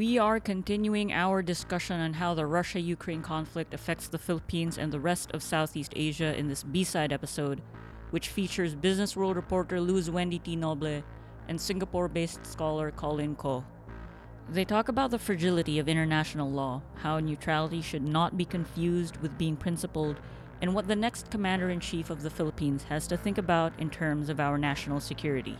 We are continuing our discussion on how the Russia Ukraine conflict affects the Philippines and the rest of Southeast Asia in this B side episode, which features Business World reporter Luz Wendy T. Noble and Singapore based scholar Colin Koh. They talk about the fragility of international law, how neutrality should not be confused with being principled, and what the next commander in chief of the Philippines has to think about in terms of our national security.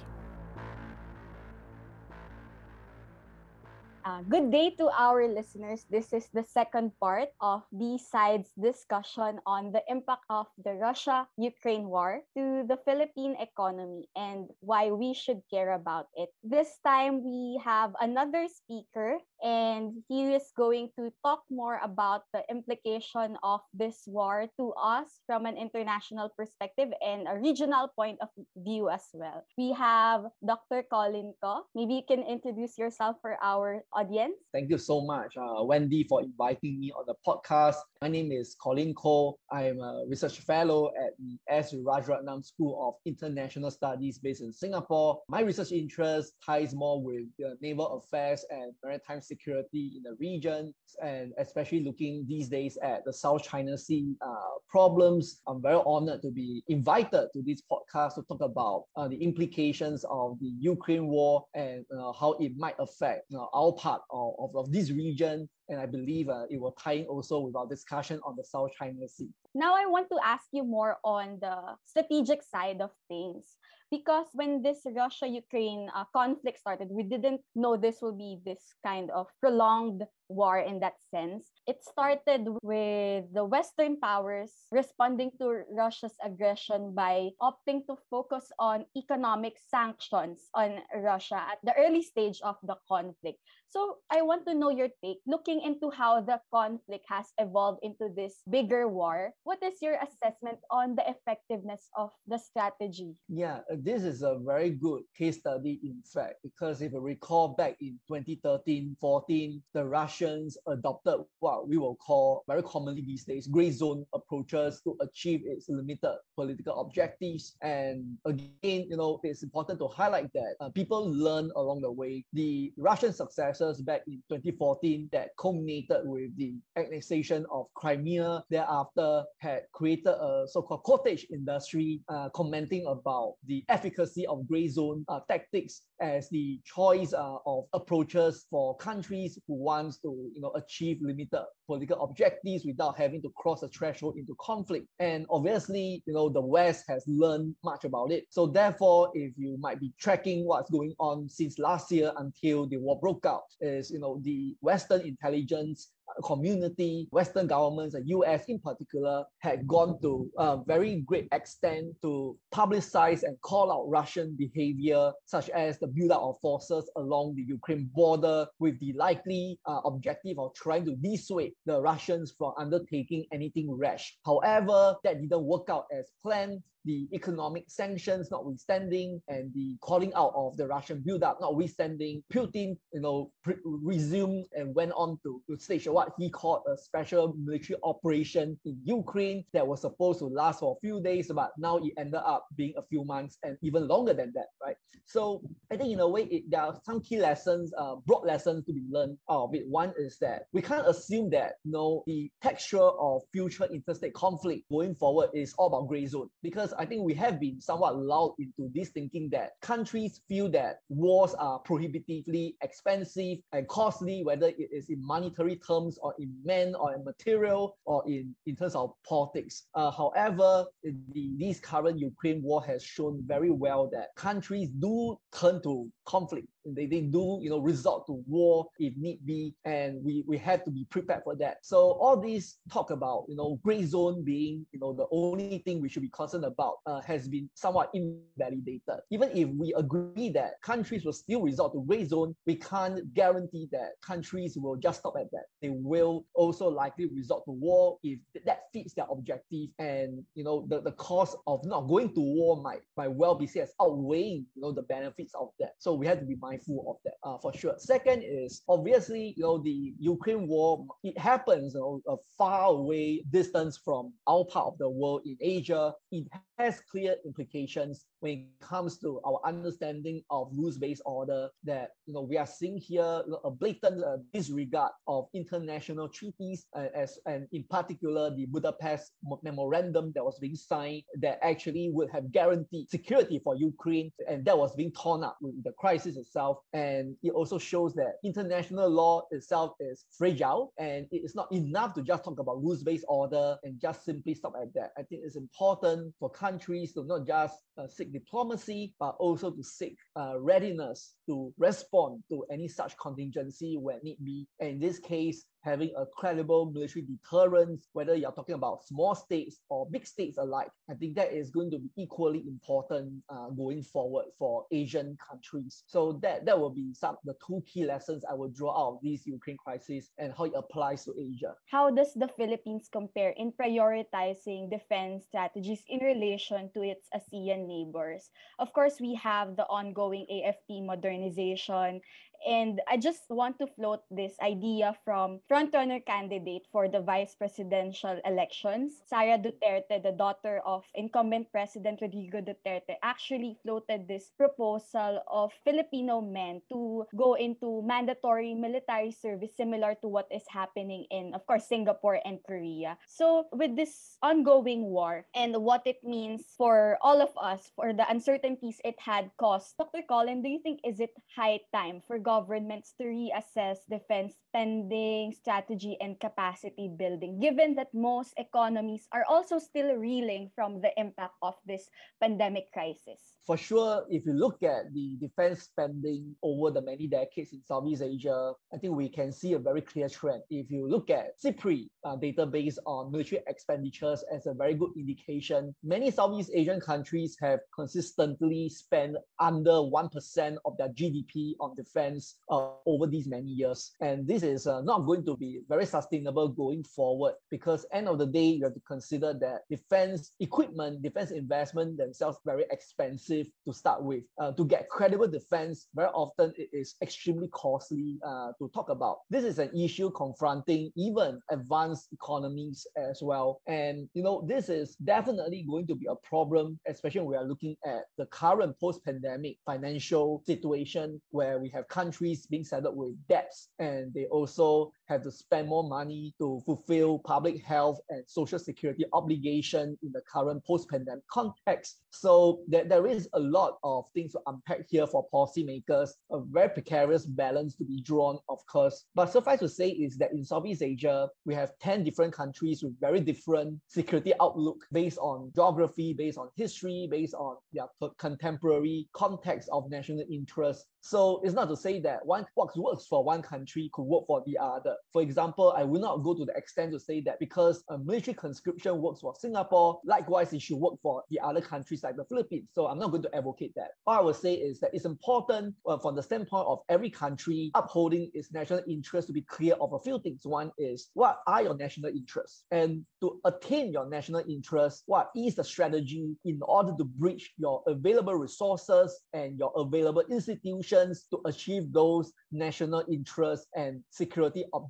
Good day to our listeners. This is the second part of the side's discussion on the impact of the Russia Ukraine war to the Philippine economy and why we should care about it. This time we have another speaker and he is going to talk more about the implication of this war to us from an international perspective and a regional point of view as well. We have Dr. Colin Koh. Maybe you can introduce yourself for our audience. Thank you so much, uh, Wendy, for inviting me on the podcast. My name is Colin Koh. I'm a research fellow at the S. Rajaratnam School of International Studies based in Singapore. My research interest ties more with the naval affairs and maritime security in the region, and especially looking these days at the South China Sea uh, problems. I'm very honored to be invited to this podcast to talk about uh, the implications of the Ukraine war and uh, how it might affect our part of, of, of this region and I believe uh, it will tie in also with our discussion on the South China Sea. Now, I want to ask you more on the strategic side of things because when this Russia Ukraine uh, conflict started, we didn't know this will be this kind of prolonged war in that sense. It started with the Western powers responding to Russia's aggression by opting to focus on economic sanctions on Russia at the early stage of the conflict. So I want to know your take looking into how the conflict has evolved into this bigger war. What is your assessment on the effectiveness of the strategy? Yeah, uh, this is a very good case study, in fact, because if you recall back in 2013 14, the Russian Russians adopted what we will call very commonly these days gray zone approaches to achieve its limited political objectives. And again, you know, it's important to highlight that uh, people learn along the way. The Russian successes back in 2014 that culminated with the annexation of Crimea thereafter had created a so-called cottage industry, uh, commenting about the efficacy of gray zone uh, tactics as the choice uh, of approaches for countries who wants to you know achieve limited political objectives without having to cross a threshold into conflict. And obviously, you know, the West has learned much about it. So therefore, if you might be tracking what's going on since last year until the war broke out, is you know the Western intelligence community, Western governments, the US in particular, had gone to a very great extent to publicize and call out Russian behavior, such as the buildup of forces along the Ukraine border with the likely uh, objective of trying to dissuade the Russians from undertaking anything rash. However, that didn't work out as planned the economic sanctions notwithstanding and the calling out of the Russian buildup notwithstanding, Putin, you know, pre- resumed and went on to, to stage what he called a special military operation in Ukraine that was supposed to last for a few days, but now it ended up being a few months and even longer than that, right? So I think in a way, it, there are some key lessons, uh, broad lessons to be learned of it. One is that we can't assume that you know, the texture of future interstate conflict going forward is all about gray zone because I think we have been somewhat lulled into this thinking that countries feel that wars are prohibitively expensive and costly, whether it is in monetary terms or in men or in material or in, in terms of politics. Uh, however, the, this current Ukraine war has shown very well that countries do turn to conflict they, they do you know resort to war if need be and we we have to be prepared for that so all these talk about you know gray zone being you know the only thing we should be concerned about uh, has been somewhat invalidated. Even if we agree that countries will still resort to gray zone we can't guarantee that countries will just stop at that. They they will also likely resort to war if that fits their objective and you know the, the cost of not going to war might might well be seen as outweighing you know the benefits of that. So we have to be mindful of that uh, for sure. Second is obviously you know the ukraine war it happens you know, a far away distance from our part of the world in asia. It has clear implications when it comes to our understanding of rules-based order that you know we are seeing here you know, a blatant uh, disregard of international treaties uh, as and in particular the Budapest memorandum that was being signed that actually would have guaranteed security for Ukraine and that was being torn up with the crisis itself and it also shows that international law itself is fragile and it is not enough to just talk about rules-based order and just simply stop at that. I think it's important for countries to not just uh, seek diplomacy, but also to seek uh, readiness to respond to any such contingency when need be. And in this case, having a credible military deterrence, whether you're talking about small states or big states alike, I think that is going to be equally important uh, going forward for Asian countries. So that, that will be some of the two key lessons I will draw out of this Ukraine crisis and how it applies to Asia. How does the Philippines compare in prioritizing defense strategies in relation to its ASEAN neighbors? Of course, we have the ongoing AFP modernization and I just want to float this idea from frontrunner candidate for the vice presidential elections. Sara Duterte, the daughter of incumbent President Rodrigo Duterte, actually floated this proposal of Filipino men to go into mandatory military service similar to what is happening in, of course, Singapore and Korea. So, with this ongoing war and what it means for all of us, for the uncertainties it had caused, Dr. Colin, do you think is it high time for governments to reassess defense spending, strategy, and capacity building, given that most economies are also still reeling from the impact of this pandemic crisis? For sure, if you look at the defense spending over the many decades in Southeast Asia, I think we can see a very clear trend. If you look at SIPRI uh, database on military expenditures as a very good indication, many Southeast Asian countries have consistently spent under 1% of their GDP on defense uh, over these many years. And this is uh, not going to be very sustainable going forward because end of the day, you have to consider that defense equipment, defense investment themselves very expensive to start with. Uh, to get credible defense, very often it is extremely costly uh, to talk about. This is an issue confronting even advanced economies as well. And, you know, this is definitely going to be a problem, especially when we are looking at the current post-pandemic financial situation where we have countries being saddled with debts and they also have to spend more money to fulfill public health and social security obligation in the current post-pandemic context. So that there is a lot of things to unpack here for policymakers, a very precarious balance to be drawn, of course. But suffice to say is that in Southeast Asia, we have 10 different countries with very different security outlook based on geography, based on history, based on their contemporary context of national interest. So it's not to say that one what works for one country could work for the other. For example, I will not go to the extent to say that because a military conscription works for Singapore, likewise it should work for the other countries like the Philippines. So I'm not going to advocate that. What I will say is that it's important uh, from the standpoint of every country upholding its national interest to be clear of a few things. One is what are your national interests? And to attain your national interests, what is the strategy in order to bridge your available resources and your available institutions to achieve those national interests and security objectives.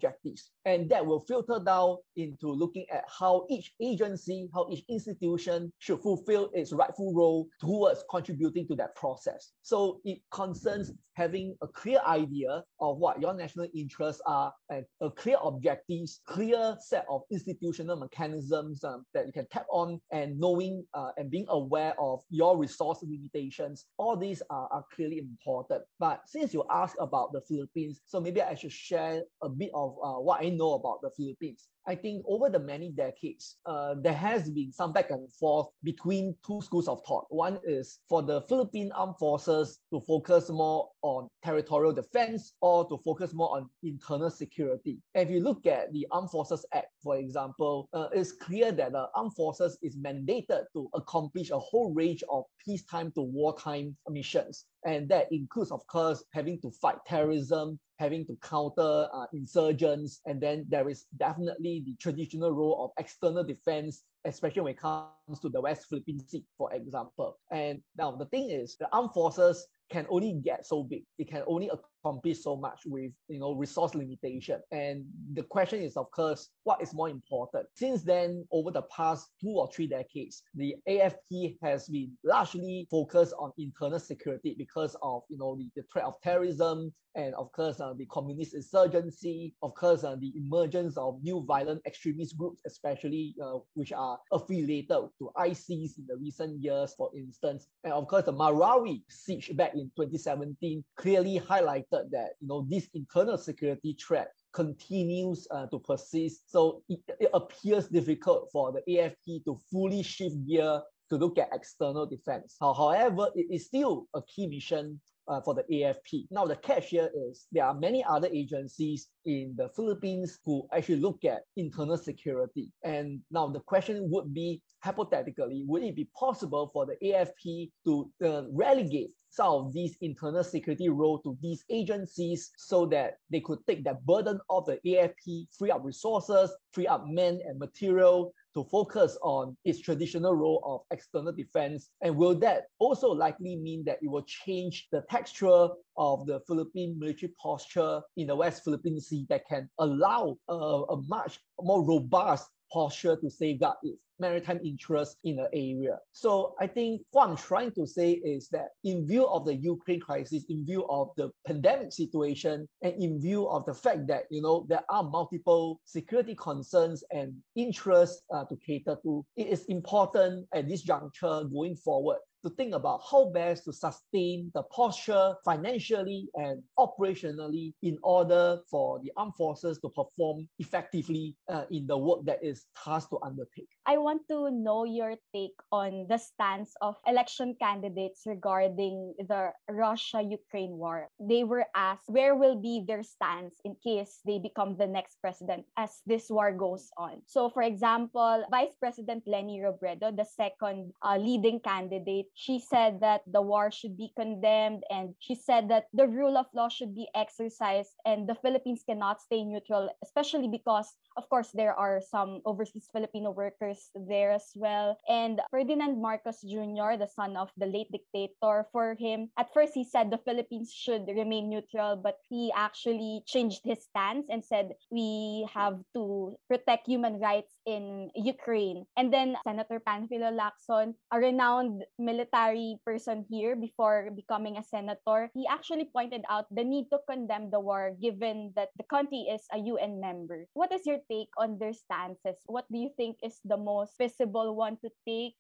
And that will filter down into looking at how each agency, how each institution should fulfill its rightful role towards contributing to that process. So it concerns having a clear idea of what your national interests are and a clear objectives, clear set of institutional mechanisms um, that you can tap on and knowing uh, and being aware of your resource limitations. All these are, are clearly important. But since you asked about the Philippines, so maybe I should share a bit of uh, what I know about the Philippines. I think over the many decades, uh, there has been some back and forth between two schools of thought. One is for the Philippine armed forces to focus more on territorial defense or to focus more on internal security. If you look at the Armed Forces Act for example, uh, it's clear that the armed forces is mandated to accomplish a whole range of peacetime to wartime missions. And that includes, of course, having to fight terrorism, having to counter uh, insurgents, and then there is definitely the traditional role of external defense, especially when it comes to the West Philippine Sea, for example. And now the thing is, the armed forces can only get so big. It can only accomplish so much with you know resource limitation. And the question is, of course, what is more important? Since then, over the past two or three decades, the AFP has been largely focused on internal security because of you know the, the threat of terrorism and of course uh, the communist insurgency, of course uh, the emergence of new violent extremist groups, especially uh, which are affiliated to ISIS in the recent years, for instance, and of course the Marawi siege back in 2017 clearly highlighted that you know this internal security threat continues uh, to persist. So it, it appears difficult for the AFP to fully shift gear to look at external defense. However, it is still a key mission uh, for the AFP. Now, the catch here is there are many other agencies in the Philippines who actually look at internal security. And now the question would be, hypothetically, would it be possible for the AFP to uh, relegate some of these internal security role to these agencies so that they could take that burden of the AFP, free up resources, free up men and material to focus on its traditional role of external defense? And will that also likely mean that it will change the texture of the Philippine military posture in the West Philippine Sea that can allow uh, a much more robust posture to safeguard its maritime interests in the area. So I think what I'm trying to say is that in view of the Ukraine crisis, in view of the pandemic situation, and in view of the fact that you know there are multiple security concerns and interests uh, to cater to, it is important at this juncture going forward to think about how best to sustain the posture financially and operationally in order for the armed forces to perform effectively uh, in the work that is tasked to undertake. I want to know your take on the stance of election candidates regarding the Russia Ukraine war. They were asked where will be their stance in case they become the next president as this war goes on. So, for example, Vice President Leni Robredo, the second uh, leading candidate, she said that the war should be condemned and she said that the rule of law should be exercised and the Philippines cannot stay neutral, especially because, of course, there are some overseas Filipino workers there as well. And Ferdinand Marcos Jr., the son of the late dictator, for him, at first he said the Philippines should remain neutral, but he actually changed his stance and said we have to protect human rights in Ukraine. And then Senator Panfilo Lacson, a renowned military person here before becoming a senator, he actually pointed out the need to condemn the war given that the country is a UN member. What is your take on their stances? What do you think is the most feasible one to take?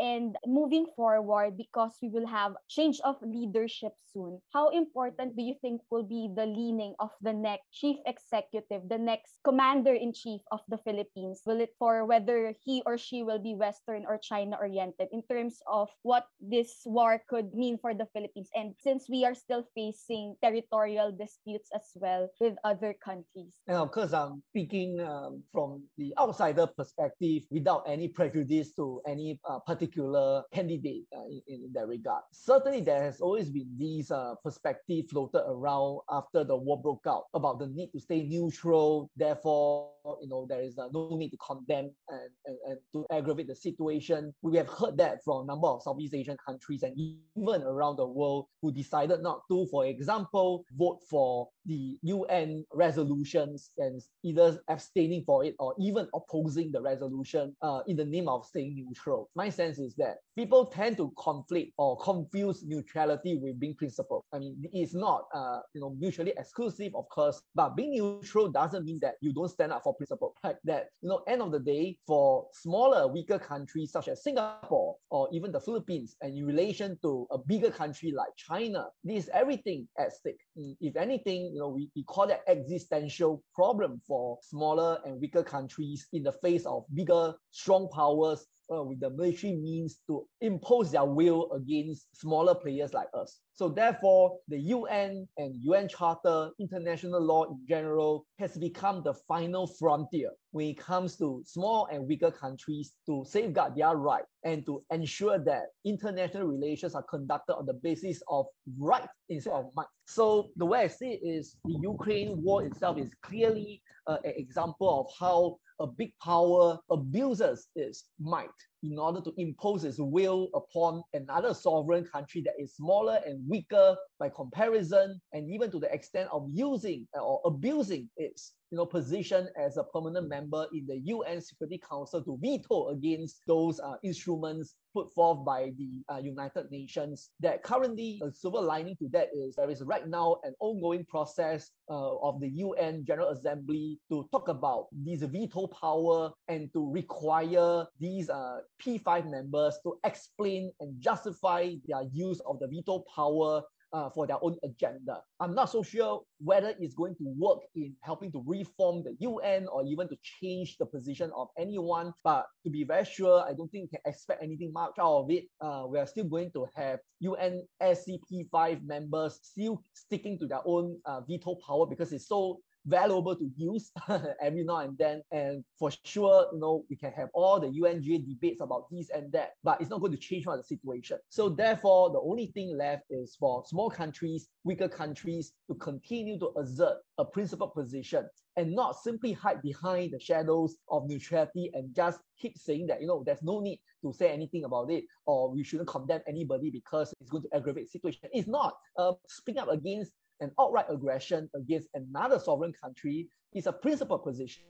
and moving forward because we will have change of leadership soon how important do you think will be the leaning of the next chief executive the next commander in chief of the philippines will it for whether he or she will be western or china oriented in terms of what this war could mean for the philippines and since we are still facing territorial disputes as well with other countries and of course i'm speaking um, from the outsider perspective without any prejudice to any uh, particular particular candidate uh, in, in that regard. Certainly, there has always been these uh, perspective floated around after the war broke out about the need to stay neutral. Therefore, you know, there is uh, no need to condemn and, and, and to aggravate the situation. We have heard that from a number of Southeast Asian countries and even around the world who decided not to, for example, vote for the UN resolutions and either abstaining for it or even opposing the resolution uh, in the name of staying neutral. My sense is that people tend to conflict or confuse neutrality with being principled. I mean, it's not uh, you know mutually exclusive, of course, but being neutral doesn't mean that you don't stand up for principle. Like that, you know, end of the day, for smaller, weaker countries such as Singapore or even the Philippines, and in relation to a bigger country like China, this is everything at stake. Mm, if anything, you know, we, we call that existential problem for smaller and weaker countries in the face of bigger, strong powers uh, with the military means to impose their will against smaller players like us. So therefore, the UN and UN Charter, international law in general, has become the final frontier when it comes to small and weaker countries to safeguard their right and to ensure that international relations are conducted on the basis of right instead of might. So the way I see it is the Ukraine war itself is clearly uh, an example of how a big power abuses its might in order to impose its will upon another sovereign country that is smaller and weaker by comparison, and even to the extent of using or abusing its you know, position as a permanent member in the UN Security Council to veto against those uh, instruments put forth by the uh, United Nations. That currently, a silver lining to that is there is right now an ongoing process uh, of the UN General Assembly to talk about this veto power and to require these uh, P5 members to explain and justify their use of the veto power uh, for their own agenda. I'm not so sure whether it's going to work in helping to reform the UN or even to change the position of anyone. But to be very sure, I don't think we can expect anything much out of it. Uh, we are still going to have UN SCP5 members still sticking to their own uh, veto power because it's so valuable to use every now and then. And for sure, you know, we can have all the UNGA debates about this and that, but it's not going to change the situation. So therefore, the only thing left is for small countries, weaker countries to continue to assert a principled position and not simply hide behind the shadows of neutrality and just keep saying that, you know, there's no need to say anything about it or we shouldn't condemn anybody because it's going to aggravate the situation. It's not. Um, speaking up against an outright aggression against another sovereign country is a principal position.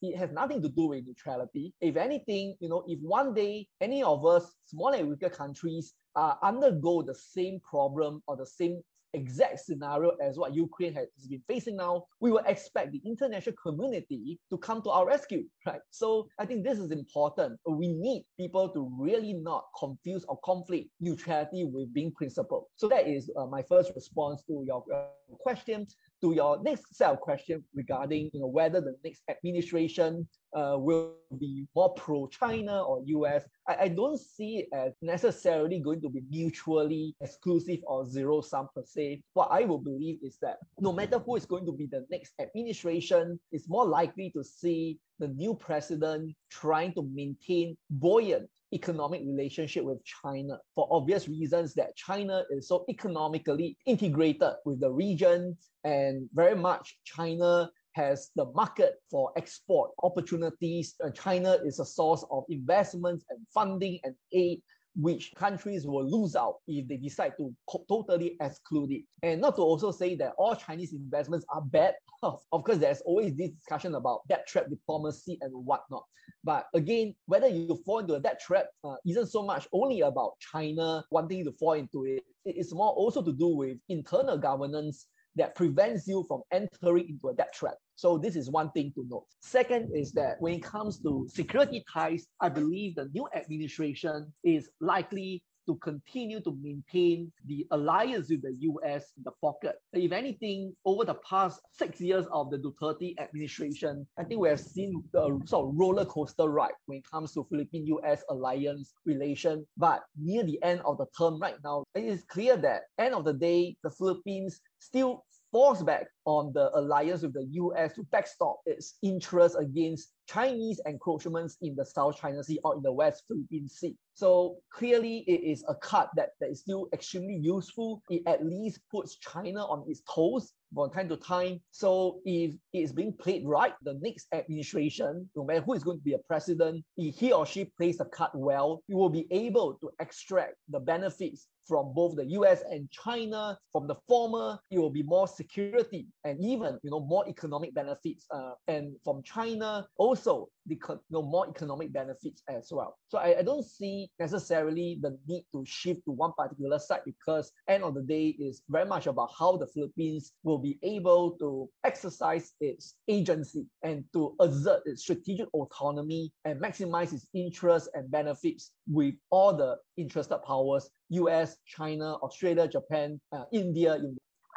It has nothing to do with neutrality. If anything, you know, if one day any of us, small and weaker countries, uh, undergo the same problem or the same exact scenario as what Ukraine has been facing now, we will expect the international community to come to our rescue, right? So I think this is important. We need people to really not confuse or conflict neutrality with being principled. So that is uh, my first response to your uh, question. To your next set of questions regarding you know, whether the next administration uh, will be more pro-China or US, I, I don't see it as necessarily going to be mutually exclusive or zero sum per se. What I will believe is that no matter who is going to be the next administration, it's more likely to see the new president trying to maintain buoyant economic relationship with China for obvious reasons that China is so economically integrated with the region and very much China has the market for export opportunities. China is a source of investments and funding and aid which countries will lose out if they decide to totally exclude it. And not to also say that all Chinese investments are bad. of course, there's always this discussion about debt trap diplomacy and whatnot. But again, whether you fall into a debt trap uh, isn't so much only about China wanting to fall into it. It's more also to do with internal governance that prevents you from entering into a debt trap. So this is one thing to note. Second is that when it comes to security ties, I believe the new administration is likely to continue to maintain the alliance with the US in the pocket. If anything, over the past six years of the Duterte administration, I think we have seen the sort of roller coaster ride when it comes to Philippine-US alliance relation. But near the end of the term right now, it is clear that end of the day, the Philippines still falls back on the alliance with the US to backstop its interests against Chinese encroachments in the South China Sea or in the West Philippine Sea. So clearly it is a card that, that is still extremely useful. It at least puts China on its toes from time to time. So if it is being played right, the next administration, no matter who is going to be a president, if he or she plays the card well, you will be able to extract the benefits from both the US and China. From the former, it will be more security and even you know more economic benefits. Uh, and from China, also the you know, more economic benefits as well. So I, I don't see necessarily the need to shift to one particular side because end of the day is very much about how the Philippines will be able to exercise its agency and to assert its strategic autonomy and maximize its interests and benefits with all the interested powers, US, China, Australia, Japan, uh, India,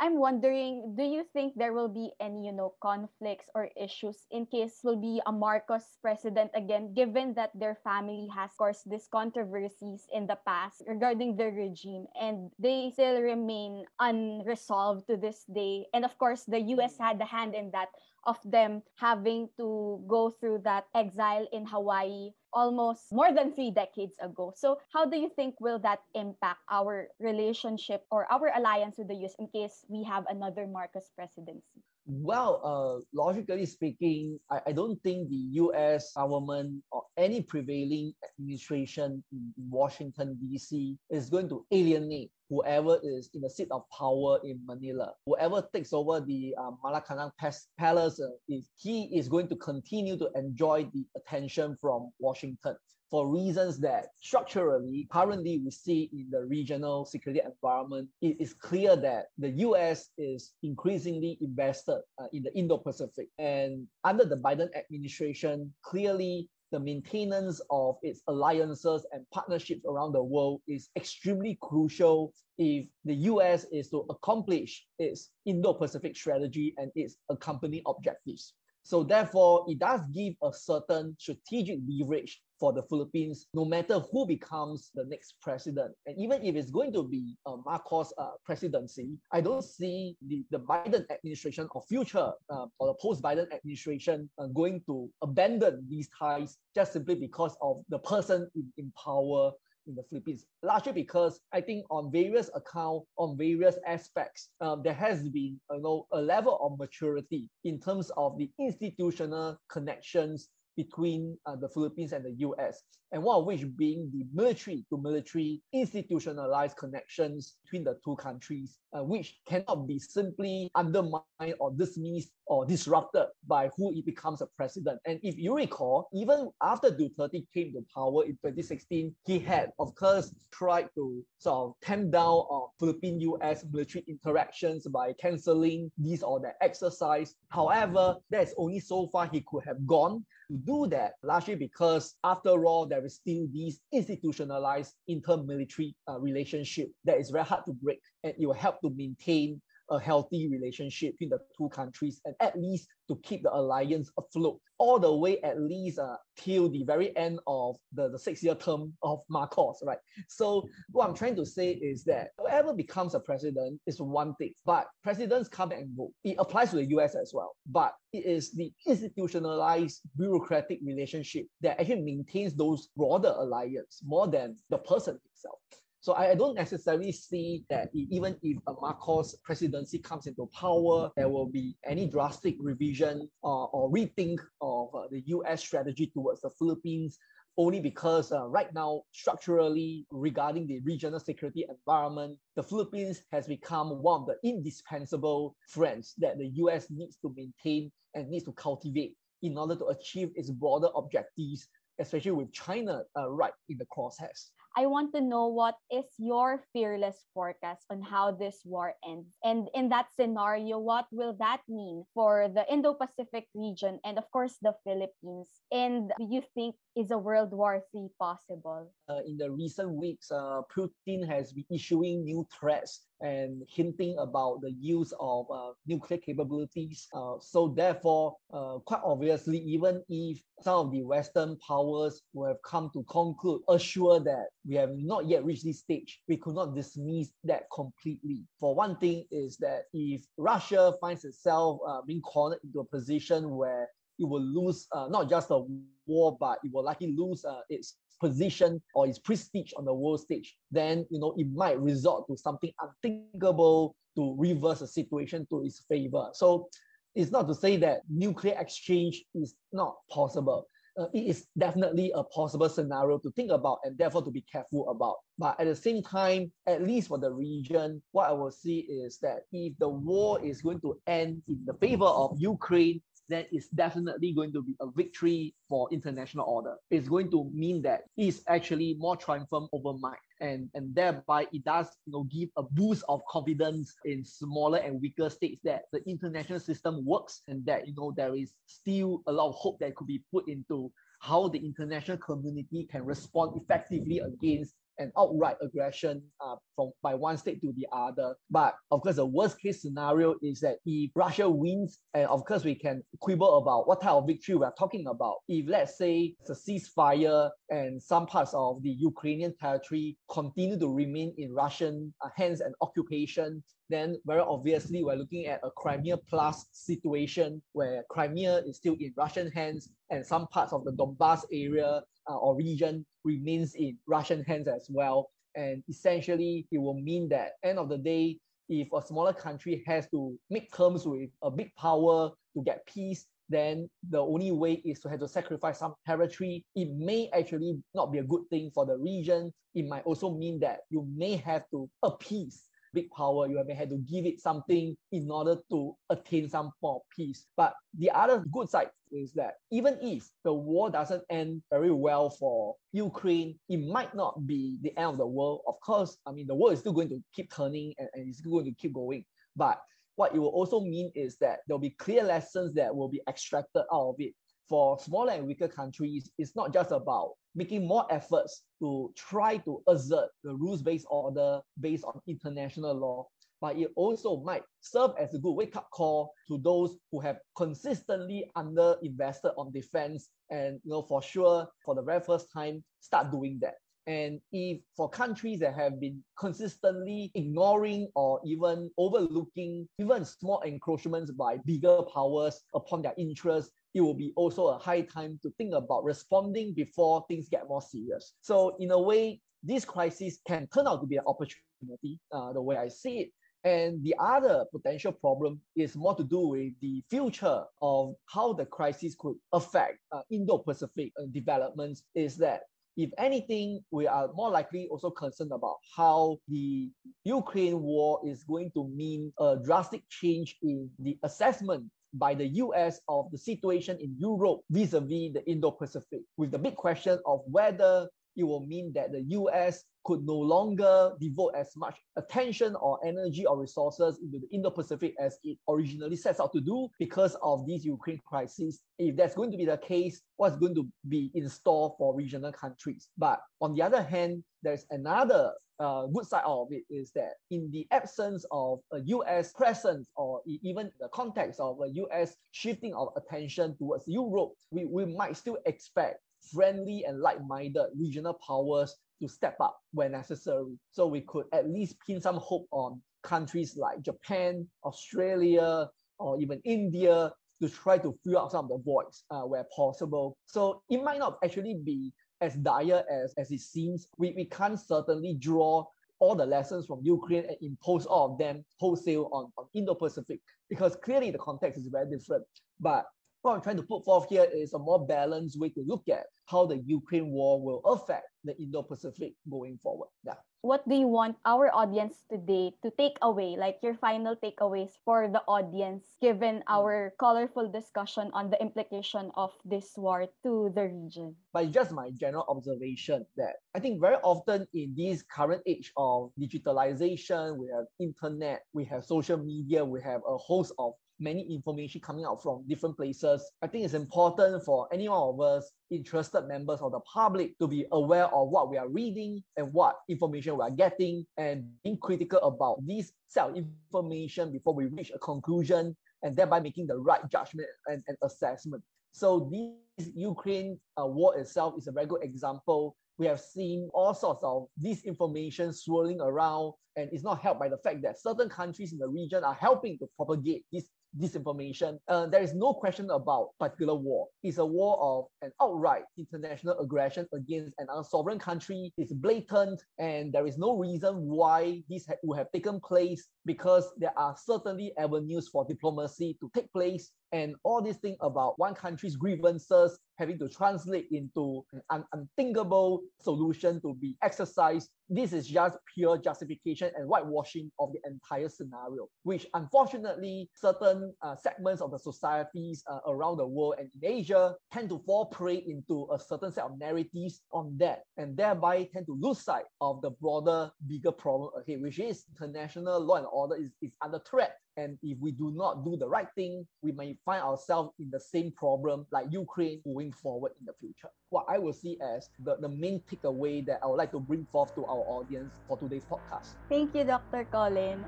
I'm wondering, do you think there will be any, you know, conflicts or issues in case will be a Marcos president again, given that their family has, course, these controversies in the past regarding the regime and they still remain unresolved to this day. And of course, the US had the hand in that of them having to go through that exile in Hawaii almost more than three decades ago. So, how do you think will that impact our relationship or our alliance with the US in case we have another Marcos presidency? Well, uh, logically speaking, I, I don't think the US government or any prevailing administration in Washington, D.C. is going to alienate whoever is in the seat of power in Manila. Whoever takes over the uh, Malacanang Palace, uh, is, he is going to continue to enjoy the attention from Washington for reasons that structurally, currently we see in the regional security environment, it is clear that the US is increasingly invested uh, in the Indo-Pacific. And under the Biden administration, clearly the maintenance of its alliances and partnerships around the world is extremely crucial if the US is to accomplish its Indo-Pacific strategy and its accompanying objectives. So therefore, it does give a certain strategic leverage for the Philippines, no matter who becomes the next president. And even if it's going to be a Marcos uh, presidency, I don't see the, the Biden administration or future uh, or the post-Biden administration uh, going to abandon these ties just simply because of the person in, in power in the Philippines, largely because I think on various accounts, on various aspects, um, there has been you know a level of maturity in terms of the institutional connections between uh, the Philippines and the US, and one of which being the military to military institutionalized connections between the two countries, uh, which cannot be simply undermined or dismissed or disrupted by who it becomes a president. And if you recall, even after Duterte came to power in 2016, he had, of course, tried to sort of tamp down on Philippine-US military interactions by canceling this or that exercise. However, that's only so far he could have gone to do that, largely because, after all, there is still this institutionalized inter-military uh, relationship that is very hard to break, and it will help to maintain a healthy relationship between the two countries and at least to keep the alliance afloat all the way at least uh, till the very end of the, the six-year term of Marcos, right? So what I'm trying to say is that whoever becomes a president is one thing, but presidents come and go. It applies to the US as well, but it is the institutionalized bureaucratic relationship that actually maintains those broader alliance more than the person himself. So I, don't necessarily see that even if Marcos presidency comes into power, there will be any drastic revision uh, or rethink of uh, the US strategy towards the Philippines only because uh, right now, structurally, regarding the regional security environment, the Philippines has become one of the indispensable friends that the US needs to maintain and needs to cultivate in order to achieve its broader objectives, especially with China uh, right in the crosshairs. I want to know what is your fearless forecast on how this war ends. And in that scenario, what will that mean for the Indo Pacific region and, of course, the Philippines? And do you think is a World War III possible? Uh, in the recent weeks, uh, Putin has been issuing new threats and hinting about the use of uh, nuclear capabilities. Uh, so therefore, uh, quite obviously, even if some of the Western powers will have come to conclude, assure that we have not yet reached this stage, we could not dismiss that completely. For one thing is that if Russia finds itself uh, being cornered into a position where it will lose uh, not just a war, but it will likely lose uh, its position or its prestige on the world stage, then you know it might resort to something unthinkable to reverse the situation to its favor. So it's not to say that nuclear exchange is not possible. Uh, it is definitely a possible scenario to think about and therefore to be careful about. But at the same time, at least for the region, what I will see is that if the war is going to end in the favor of Ukraine, then it's definitely going to be a victory for international order. It's going to mean that it's actually more triumphant over might. And, and thereby it does you know give a boost of confidence in smaller and weaker states that the international system works and that you know there is still a lot of hope that could be put into how the international community can respond effectively against an outright aggression uh, from by one state to the other. But of course, the worst case scenario is that if Russia wins, and of course we can quibble about what type of victory we are talking about. If let's say it's a ceasefire and some parts of the Ukrainian territory continue to remain in Russian uh, hands and occupation, then very obviously we're looking at a Crimea plus situation where Crimea is still in Russian hands and some parts of the Donbass area uh, or region remains in Russian hands as well. And essentially, it will mean that end of the day, if a smaller country has to make terms with a big power to get peace, then the only way is to have to sacrifice some territory. It may actually not be a good thing for the region. It might also mean that you may have to appease big power, you may have to give it something in order to attain some form of peace. But the other good side is that even if the war doesn't end very well for Ukraine, it might not be the end of the world. Of course, I mean, the world is still going to keep turning and, and it's going to keep going. But what it will also mean is that there'll be clear lessons that will be extracted out of it. For smaller and weaker countries, it's not just about making more efforts to try to assert the rules-based order based on international law, but it also might serve as a good wake-up call to those who have consistently underinvested on defense and you know for sure for the very first time start doing that. And if for countries that have been consistently ignoring or even overlooking even small encroachments by bigger powers upon their interests, it will be also a high time to think about responding before things get more serious. So in a way, this crisis can turn out to be an opportunity, uh, the way I see it. And the other potential problem is more to do with the future of how the crisis could affect uh, Indo-Pacific uh, developments is that if anything, we are more likely also concerned about how the Ukraine war is going to mean a drastic change in the assessment by the US of the situation in Europe vis-a-vis the Indo-Pacific, with the big question of whether it will mean that the US could no longer devote as much attention or energy or resources into the Indo-Pacific as it originally sets out to do because of this Ukraine crisis. If that's going to be the case, what's going to be in store for regional countries? But on the other hand, there's another uh, good side of it is that in the absence of a US presence or even the context of a US shifting of attention towards Europe, we, we might still expect friendly and like-minded regional powers to step up when necessary. So we could at least pin some hope on countries like Japan, Australia, or even India to try to fill out some of the voids uh, where possible. So it might not actually be as dire as, as it seems. We, we can't certainly draw all the lessons from Ukraine and impose all of them wholesale on, on Indo-Pacific because clearly the context is very different. But what I'm trying to put forth here is a more balanced way to look at how the Ukraine war will affect the Indo-Pacific going forward. Yeah. What do you want our audience today to take away, like your final takeaways for the audience, given our colorful discussion on the implication of this war to the region? But just my general observation that I think very often in this current age of digitalization, we have internet, we have social media, we have a host of many information coming out from different places. I think it's important for any one of us interested members of the public to be aware of what we are reading and what information we are getting and being critical about this set of information before we reach a conclusion and thereby making the right judgment and, and assessment. So this Ukraine uh, war itself is a very good example. We have seen all sorts of disinformation swirling around, and it's not helped by the fact that certain countries in the region are helping to propagate this disinformation. Uh, there is no question about particular war. It's a war of an outright international aggression against an sovereign country. It's blatant, and there is no reason why this ha- would have taken place because there are certainly avenues for diplomacy to take place. And all these things about one country's grievances having to translate into an unthinkable solution to be exercised. This is just pure justification and whitewashing of the entire scenario, which unfortunately certain uh, segments of the societies uh, around the world and in Asia tend to fall prey into a certain set of narratives on that, and thereby tend to lose sight of the broader, bigger problem ahead, which is international law and order is, is under threat and if we do not do the right thing, we may find ourselves in the same problem like Ukraine moving forward in the future. What I will see as the, the main takeaway that I would like to bring forth to our audience for today's podcast. Thank you, Dr. Colin.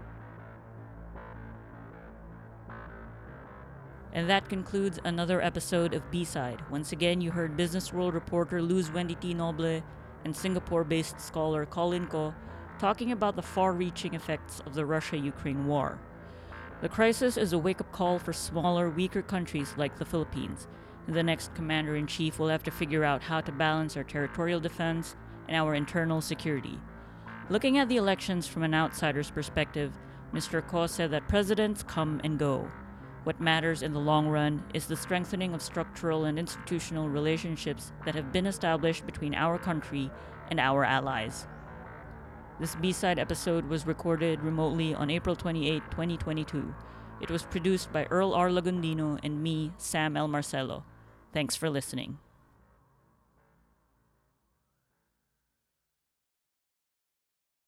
And that concludes another episode of B-Side. Once again, you heard Business World reporter Luz Wendy T. Noble and Singapore based scholar Colin Koh talking about the far reaching effects of the Russia Ukraine war. The crisis is a wake up call for smaller, weaker countries like the Philippines. The next commander in chief will have to figure out how to balance our territorial defense and our internal security. Looking at the elections from an outsider's perspective, Mr. Koh said that presidents come and go. What matters in the long run is the strengthening of structural and institutional relationships that have been established between our country and our allies. This B side episode was recorded remotely on April 28, 2022. It was produced by Earl R. Lagundino and me, Sam L. Marcelo. Thanks for listening.